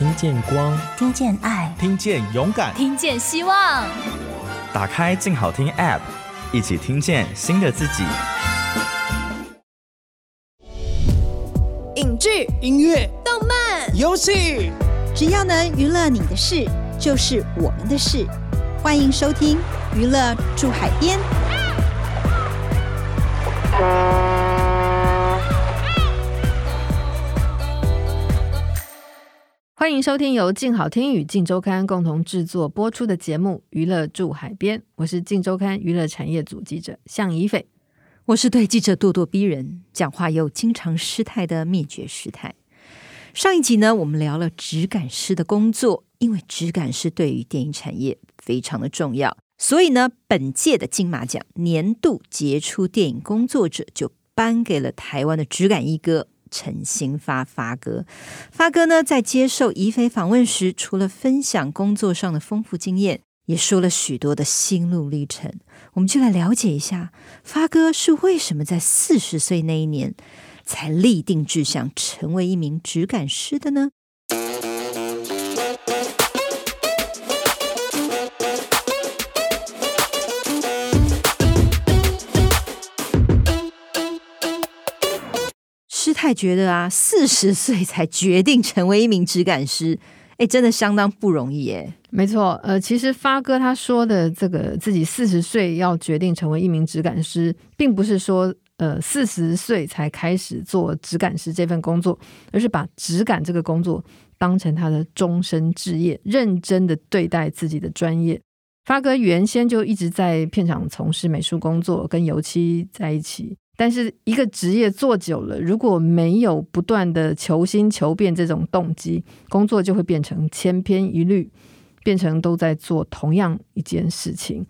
听见光，听见爱，听见勇敢，听见希望。打开静好听 App，一起听见新的自己。影剧、音乐、动漫、游戏，只要能娱乐你的事，就是我们的事。欢迎收听《娱乐住海边》。欢迎收听由静好听与静周刊共同制作播出的节目《娱乐住海边》，我是静周刊娱乐产业组记者向怡斐，我是对记者咄咄逼人、讲话又经常失态的灭绝师太。上一集呢，我们聊了质感师的工作，因为质感师对于电影产业非常的重要，所以呢，本届的金马奖年度杰出电影工作者就颁给了台湾的质感一哥。陈新发发哥，发哥呢，在接受怡菲访问时，除了分享工作上的丰富经验，也说了许多的心路历程。我们就来了解一下，发哥是为什么在四十岁那一年才立定志向成为一名纸感师的呢？太觉得啊，四十岁才决定成为一名质感师，哎，真的相当不容易哎。没错，呃，其实发哥他说的这个自己四十岁要决定成为一名质感师，并不是说呃四十岁才开始做质感师这份工作，而是把质感这个工作当成他的终身志业，认真的对待自己的专业。发哥原先就一直在片场从事美术工作，跟油漆在一起。但是一个职业做久了，如果没有不断的求新求变这种动机，工作就会变成千篇一律，变成都在做同样一件事情，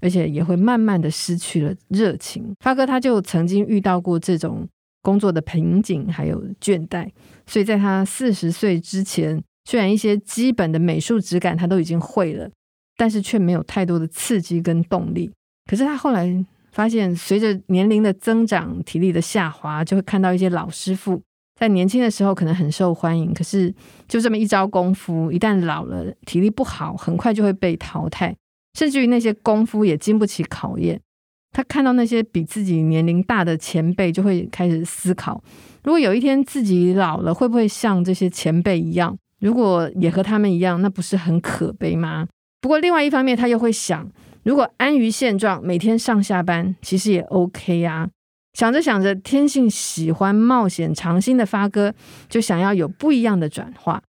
而且也会慢慢的失去了热情。发哥他就曾经遇到过这种工作的瓶颈还有倦怠，所以在他四十岁之前，虽然一些基本的美术质感他都已经会了，但是却没有太多的刺激跟动力。可是他后来。发现随着年龄的增长，体力的下滑，就会看到一些老师傅在年轻的时候可能很受欢迎，可是就这么一招功夫，一旦老了，体力不好，很快就会被淘汰，甚至于那些功夫也经不起考验。他看到那些比自己年龄大的前辈，就会开始思考：如果有一天自己老了，会不会像这些前辈一样？如果也和他们一样，那不是很可悲吗？不过另外一方面，他又会想。如果安于现状，每天上下班其实也 OK、啊。想着想着，天性喜欢冒险尝新的发哥就想要有不一样的转化。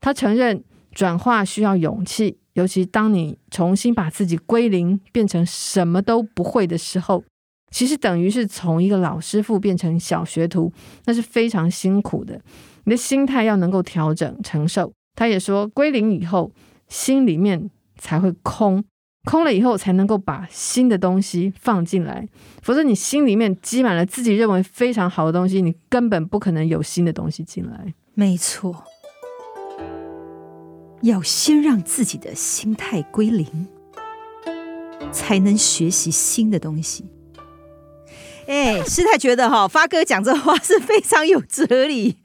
他承认转化需要勇气，尤其当你重新把自己归零，变成什么都不会的时候，其实等于是从一个老师傅变成小学徒，那是非常辛苦的。你的心态要能够调整承受。他也说，归零以后，心里面才会空。空了以后，才能够把新的东西放进来，否则你心里面积满了自己认为非常好的东西，你根本不可能有新的东西进来。没错，要先让自己的心态归零，才能学习新的东西。哎，师太觉得哈，发哥讲这话是非常有哲理。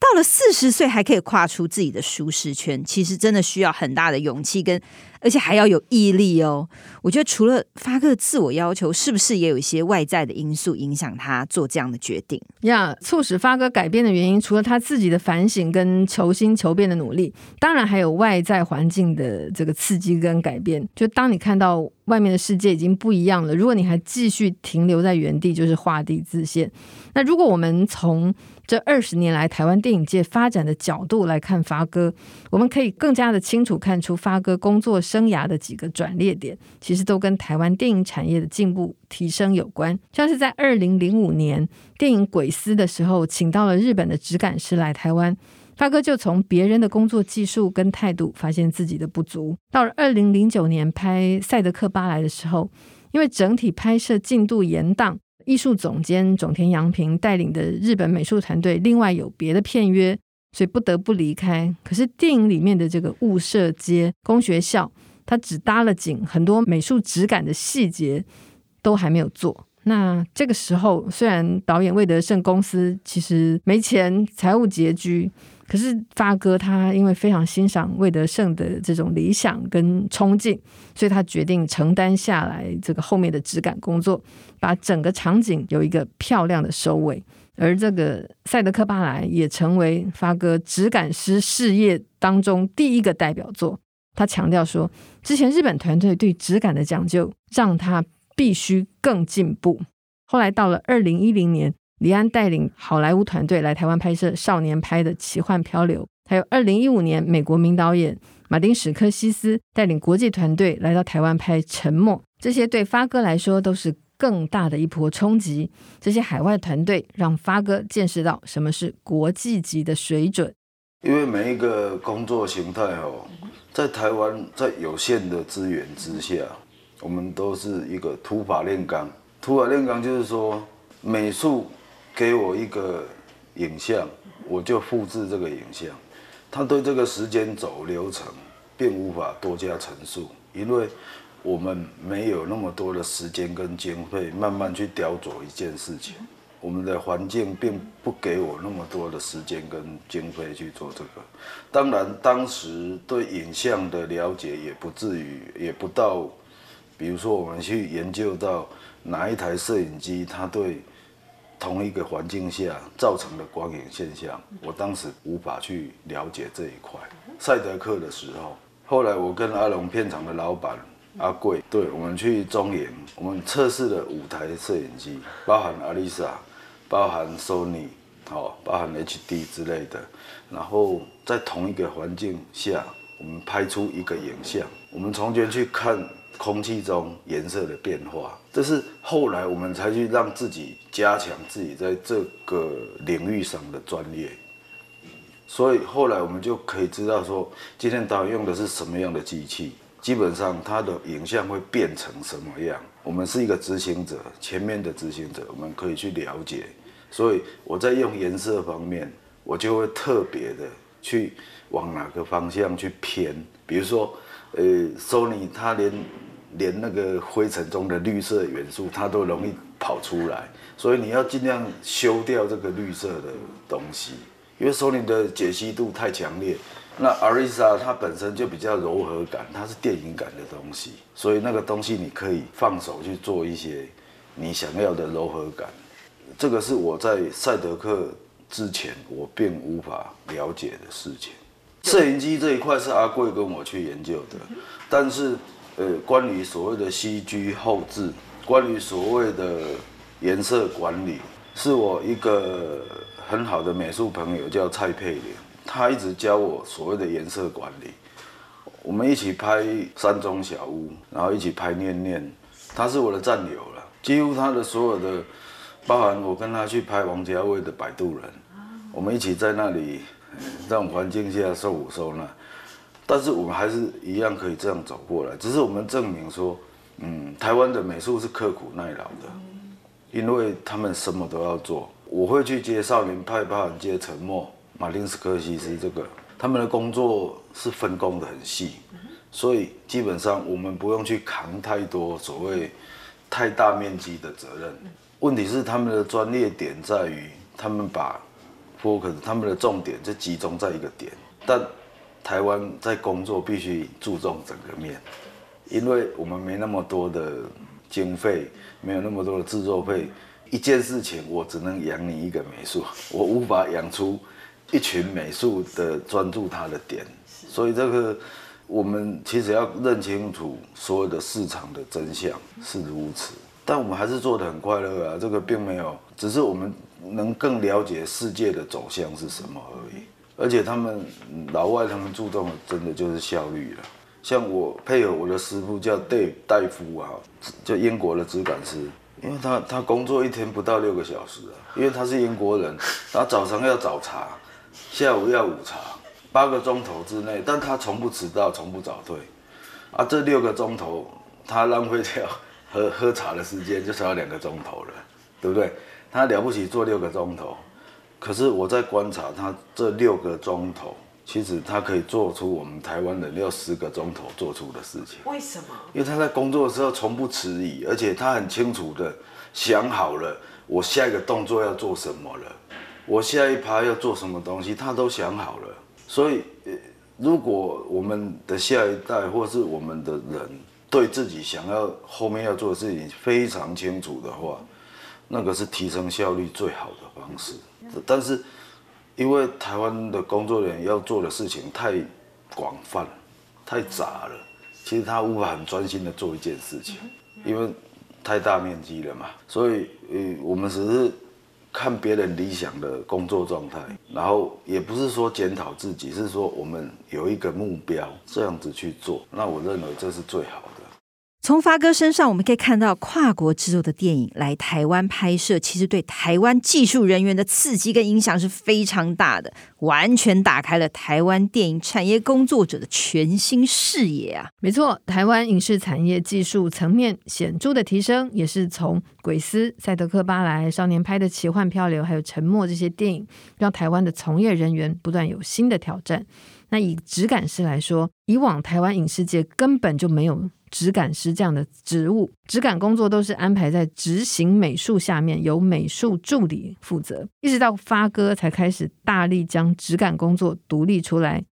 到了四十岁还可以跨出自己的舒适圈，其实真的需要很大的勇气跟。而且还要有毅力哦。我觉得除了发哥的自我要求，是不是也有一些外在的因素影响他做这样的决定？呀，促使发哥改变的原因，除了他自己的反省跟求新求变的努力，当然还有外在环境的这个刺激跟改变。就当你看到外面的世界已经不一样了，如果你还继续停留在原地，就是画地自限。那如果我们从这二十年来台湾电影界发展的角度来看发哥，我们可以更加的清楚看出发哥工作生涯的几个转捩点，其实都跟台湾电影产业的进步提升有关。像是在二零零五年电影《鬼丝》的时候，请到了日本的质感师来台湾，发哥就从别人的工作技术跟态度发现自己的不足。到了二零零九年拍《赛德克巴莱》的时候，因为整体拍摄进度延宕。艺术总监种田洋平带领的日本美术团队，另外有别的片约，所以不得不离开。可是电影里面的这个雾社街工学校，他只搭了景，很多美术质感的细节都还没有做。那这个时候，虽然导演魏德圣公司其实没钱，财务拮据，可是发哥他因为非常欣赏魏德圣的这种理想跟冲劲，所以他决定承担下来这个后面的质感工作，把整个场景有一个漂亮的收尾。而这个赛德克巴莱也成为发哥质感师事业当中第一个代表作。他强调说，之前日本团队对质感的讲究，让他必须更进步。后来到了二零一零年。李安带领好莱坞团队来台湾拍摄少年派的《奇幻漂流》，还有二零一五年美国名导演马丁史科西斯带领国际团队来到台湾拍《沉默》，这些对发哥来说都是更大的一波冲击。这些海外团队让发哥见识到什么是国际级的水准。因为每一个工作形态哦，在台湾在有限的资源之下，我们都是一个土法炼钢。土法炼钢就是说美术。给我一个影像，我就复制这个影像。他对这个时间轴流程并无法多加陈述，因为我们没有那么多的时间跟经费慢慢去雕琢一件事情。我们的环境并不给我那么多的时间跟经费去做这个。当然，当时对影像的了解也不至于，也不到，比如说我们去研究到哪一台摄影机，它对。同一个环境下造成的光影现象，我当时无法去了解这一块。赛德克的时候，后来我跟阿龙片场的老板阿贵，对，我们去中影，我们测试了五台摄影机，包含阿丽莎，包含索尼，哦，包含 HD 之类的，然后在同一个环境下，我们拍出一个影像，我们从前去看。空气中颜色的变化，这是后来我们才去让自己加强自己在这个领域上的专业。所以后来我们就可以知道说，今天导演用的是什么样的机器，基本上它的影像会变成什么样。我们是一个执行者，前面的执行者，我们可以去了解。所以我在用颜色方面，我就会特别的去往哪个方向去偏。比如说，呃，Sony 它连连那个灰尘中的绿色元素，它都容易跑出来，所以你要尽量修掉这个绿色的东西，因为索尼的解析度太强烈。那 Arista 它本身就比较柔和感，它是电影感的东西，所以那个东西你可以放手去做一些你想要的柔和感。这个是我在赛德克之前我并无法了解的事情。摄影机这一块是阿贵跟我去研究的，但是。呃，关于所谓的 CG 后置，关于所谓的颜色管理，是我一个很好的美术朋友叫蔡佩玲，他一直教我所谓的颜色管理。我们一起拍《山中小屋》，然后一起拍《念念》，他是我的战友了。几乎他的所有的，包含我跟他去拍王家卫的《摆渡人》，我们一起在那里这种环境下受苦受难。但是我们还是一样可以这样走过来，只是我们证明说，嗯，台湾的美术是刻苦耐劳的，因为他们什么都要做。我会去接少林派，包含接沉默、马丁斯科西斯这个，他们的工作是分工的很细，所以基本上我们不用去扛太多所谓太大面积的责任。问题是他们的专业点在于，他们把 focus 他们的重点就集中在一个点，但。台湾在工作必须注重整个面，因为我们没那么多的经费，没有那么多的制作费。一件事情我只能养你一个美术，我无法养出一群美术的专注他的点。所以这个我们其实要认清楚所有的市场的真相是如此，但我们还是做的很快乐啊。这个并没有，只是我们能更了解世界的走向是什么而已。而且他们老外他们注重的真的就是效率了。像我配合我的师傅叫戴戴夫啊，就英国的质感师，因为他他工作一天不到六个小时啊，因为他是英国人，他早上要早茶，下午要午茶，八个钟头之内，但他从不迟到，从不早退，啊，这六个钟头他浪费掉 喝喝茶的时间就少两个钟头了，对不对？他了不起做六个钟头。可是我在观察他这六个钟头，其实他可以做出我们台湾人要十个钟头做出的事情。为什么？因为他在工作的时候从不迟疑，而且他很清楚的想好了我下一个动作要做什么了。我下一趴要做什么东西，他都想好了。所以，如果我们的下一代或是我们的人对自己想要后面要做的事情非常清楚的话，那个是提升效率最好的方式。但是，因为台湾的工作人员要做的事情太广泛、太杂了，其实他无法很专心的做一件事情，因为太大面积了嘛。所以，呃，我们只是看别人理想的工作状态，然后也不是说检讨自己，是说我们有一个目标，这样子去做。那我认为这是最好的。从发哥身上，我们可以看到跨国制作的电影来台湾拍摄，其实对台湾技术人员的刺激跟影响是非常大的，完全打开了台湾电影产业工作者的全新视野啊！没错，台湾影视产业技术层面显著的提升，也是从《鬼丝》《赛德克巴莱》《少年拍的奇幻漂流》还有《沉默》这些电影，让台湾的从业人员不断有新的挑战。那以质感师来说，以往台湾影视界根本就没有。质感师这样的职务，质感工作都是安排在执行美术下面，由美术助理负责。一直到发哥才开始大力将质感工作独立出来。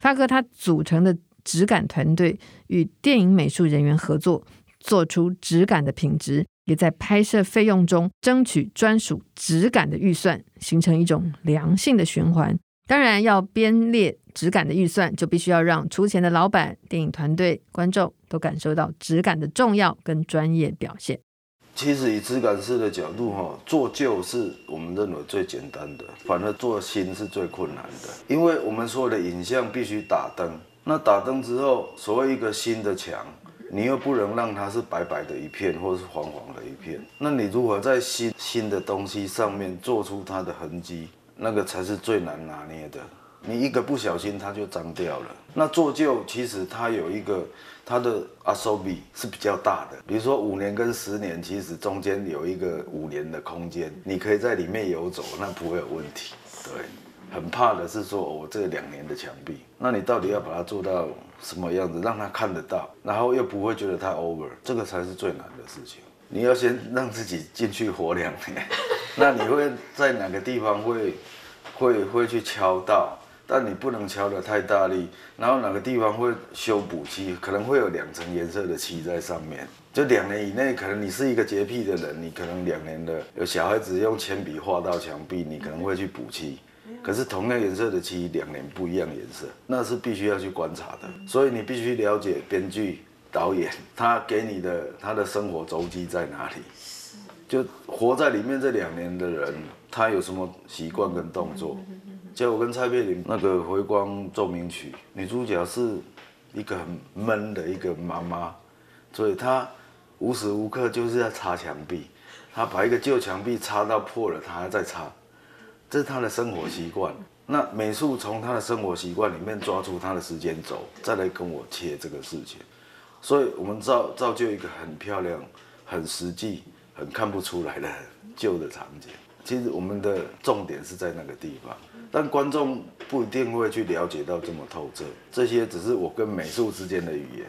发哥他组成的质感团队与电影美术人员合作，做出质感的品质，也在拍摄费用中争取专属质感的预算，形成一种良性的循环。当然，要编列质感的预算，就必须要让出钱的老板、电影团队、观众都感受到质感的重要跟专业表现。其实以质感师的角度，哈，做旧是我们认为最简单的，反而做新是最困难的。因为我们所有的影像必须打灯，那打灯之后，所谓一个新的墙，你又不能让它是白白的一片，或是黄黄的一片。那你如何在新新的东西上面做出它的痕迹？那个才是最难拿捏的，你一个不小心它就脏掉了。那做旧其实它有一个它的阿苏比是比较大的，比如说五年跟十年，其实中间有一个五年的空间，你可以在里面游走，那不会有问题。对，很怕的是说我、哦、这两年的墙壁，那你到底要把它做到什么样子，让它看得到，然后又不会觉得它 over，这个才是最难的事情。你要先让自己进去活两年。那你会在哪个地方会会会去敲到？但你不能敲得太大力。然后哪个地方会修补漆，可能会有两层颜色的漆在上面。就两年以内，可能你是一个洁癖的人，你可能两年的有小孩子用铅笔画到墙壁，你可能会去补漆。可是同样颜色的漆，两年不一样颜色，那是必须要去观察的。所以你必须了解编剧、导演他给你的他的生活周期在哪里。就活在里面这两年的人，他有什么习惯跟动作？就我跟蔡佩玲那个《回光奏鸣曲》，女主角是一个很闷的一个妈妈，所以她无时无刻就是在擦墙壁，她把一个旧墙壁擦到破了，她还在擦，这是她的生活习惯。那美术从她的生活习惯里面抓出她的时间轴，再来跟我切这个事情，所以我们造造就一个很漂亮、很实际。很看不出来的 旧的场景，其实我们的重点是在那个地方，但观众不一定会去了解到这么透彻。这些只是我跟美术之间的语言。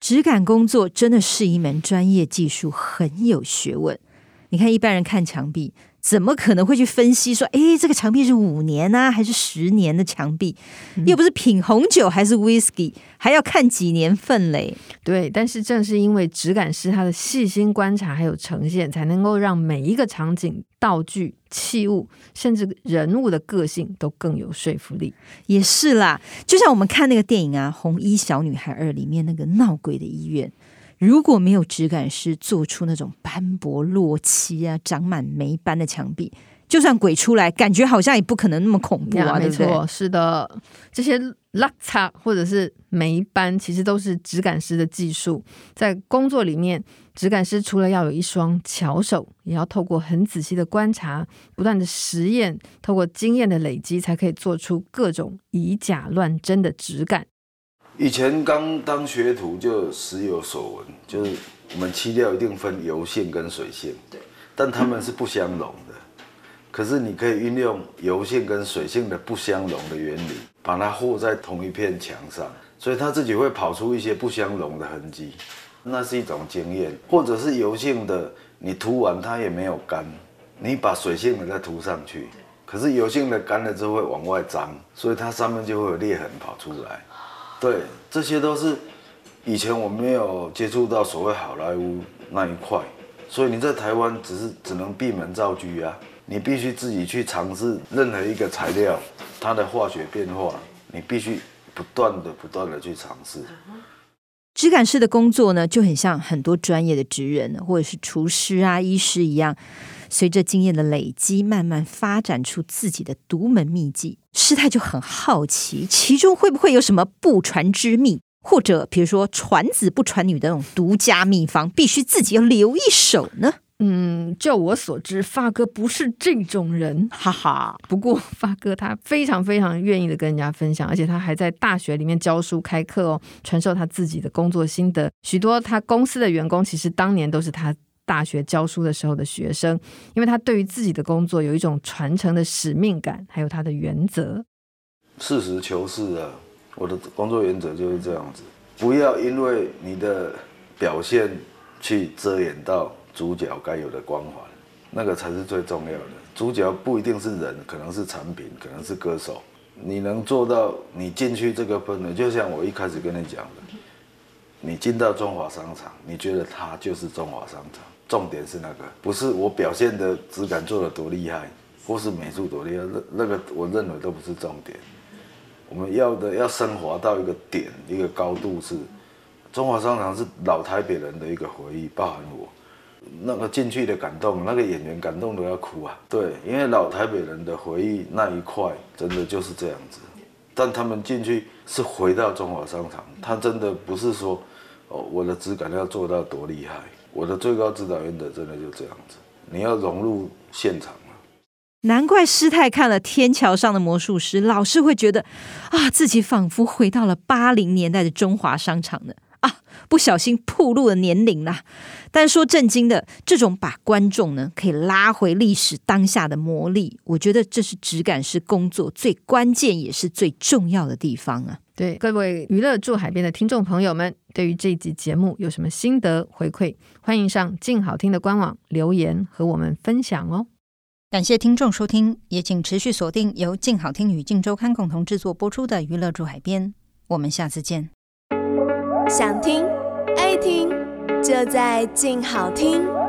质感工作真的是一门专业技术，很有学问。你看，一般人看墙壁。怎么可能会去分析说，哎，这个墙壁是五年呢，还是十年的墙壁？又不是品红酒还是 whisky，还要看几年份嘞？对，但是正是因为质感师他的细心观察还有呈现，才能够让每一个场景、道具、器物，甚至人物的个性都更有说服力。也是啦，就像我们看那个电影啊，《红衣小女孩二》里面那个闹鬼的医院。如果没有质感师做出那种斑驳落漆啊、长满霉斑的墙壁，就算鬼出来，感觉好像也不可能那么恐怖啊！没错，是的，这些落差或者是霉斑，其实都是质感师的技术。在工作里面，质感师除了要有一双巧手，也要透过很仔细的观察、不断的实验，透过经验的累积，才可以做出各种以假乱真的质感。以前刚当学徒就时有所闻，就是我们漆料一定分油性跟水性，对，但它们是不相容的。可是你可以运用油性跟水性的不相容的原理，把它和在同一片墙上，所以它自己会跑出一些不相容的痕迹，那是一种经验。或者是油性的，你涂完它也没有干，你把水性的再涂上去。可是油性的干了之后会往外张，所以它上面就会有裂痕跑出来。对，这些都是以前我没有接触到所谓好莱坞那一块，所以你在台湾只是只能闭门造车啊，你必须自己去尝试任何一个材料，它的化学变化，你必须不断的不断的去尝试。质感师的工作呢，就很像很多专业的职人或者是厨师啊、医师一样，随着经验的累积，慢慢发展出自己的独门秘技。师太就很好奇，其中会不会有什么不传之秘，或者比如说传子不传女的那种独家秘方，必须自己要留一手呢？嗯，就我所知，发哥不是这种人，哈哈。不过发哥他非常非常愿意的跟人家分享，而且他还在大学里面教书开课哦，传授他自己的工作心得。许多他公司的员工其实当年都是他大学教书的时候的学生，因为他对于自己的工作有一种传承的使命感，还有他的原则。实事求是啊，我的工作原则就是这样子，不要因为你的表现去遮掩到。主角该有的光环，那个才是最重要的。主角不一定是人，可能是产品，可能是歌手。你能做到，你进去这个氛围，就像我一开始跟你讲的，你进到中华商场，你觉得它就是中华商场。重点是那个，不是我表现的质感做的多厉害，或是美术多厉害，那那个我认为都不是重点。我们要的要升华到一个点，一个高度是，中华商场是老台北人的一个回忆，包含我。那个进去的感动，那个演员感动都要哭啊！对，因为老台北人的回忆那一块，真的就是这样子。但他们进去是回到中华商场，他真的不是说，哦，我的质感要做到多厉害，我的最高指导原则真的就这样子，你要融入现场。难怪师太看了《天桥上的魔术师》，老是会觉得啊，自己仿佛回到了八零年代的中华商场呢。啊，不小心暴露了年龄啦！但说震惊的，这种把观众呢可以拉回历史当下的魔力，我觉得这是质感是工作最关键也是最重要的地方啊！对各位娱乐住海边的听众朋友们，对于这集节目有什么心得回馈，欢迎上静好听的官网留言和我们分享哦！感谢听众收听，也请持续锁定由静好听与静周刊共同制作播出的《娱乐住海边》，我们下次见。想听爱听，就在静好听。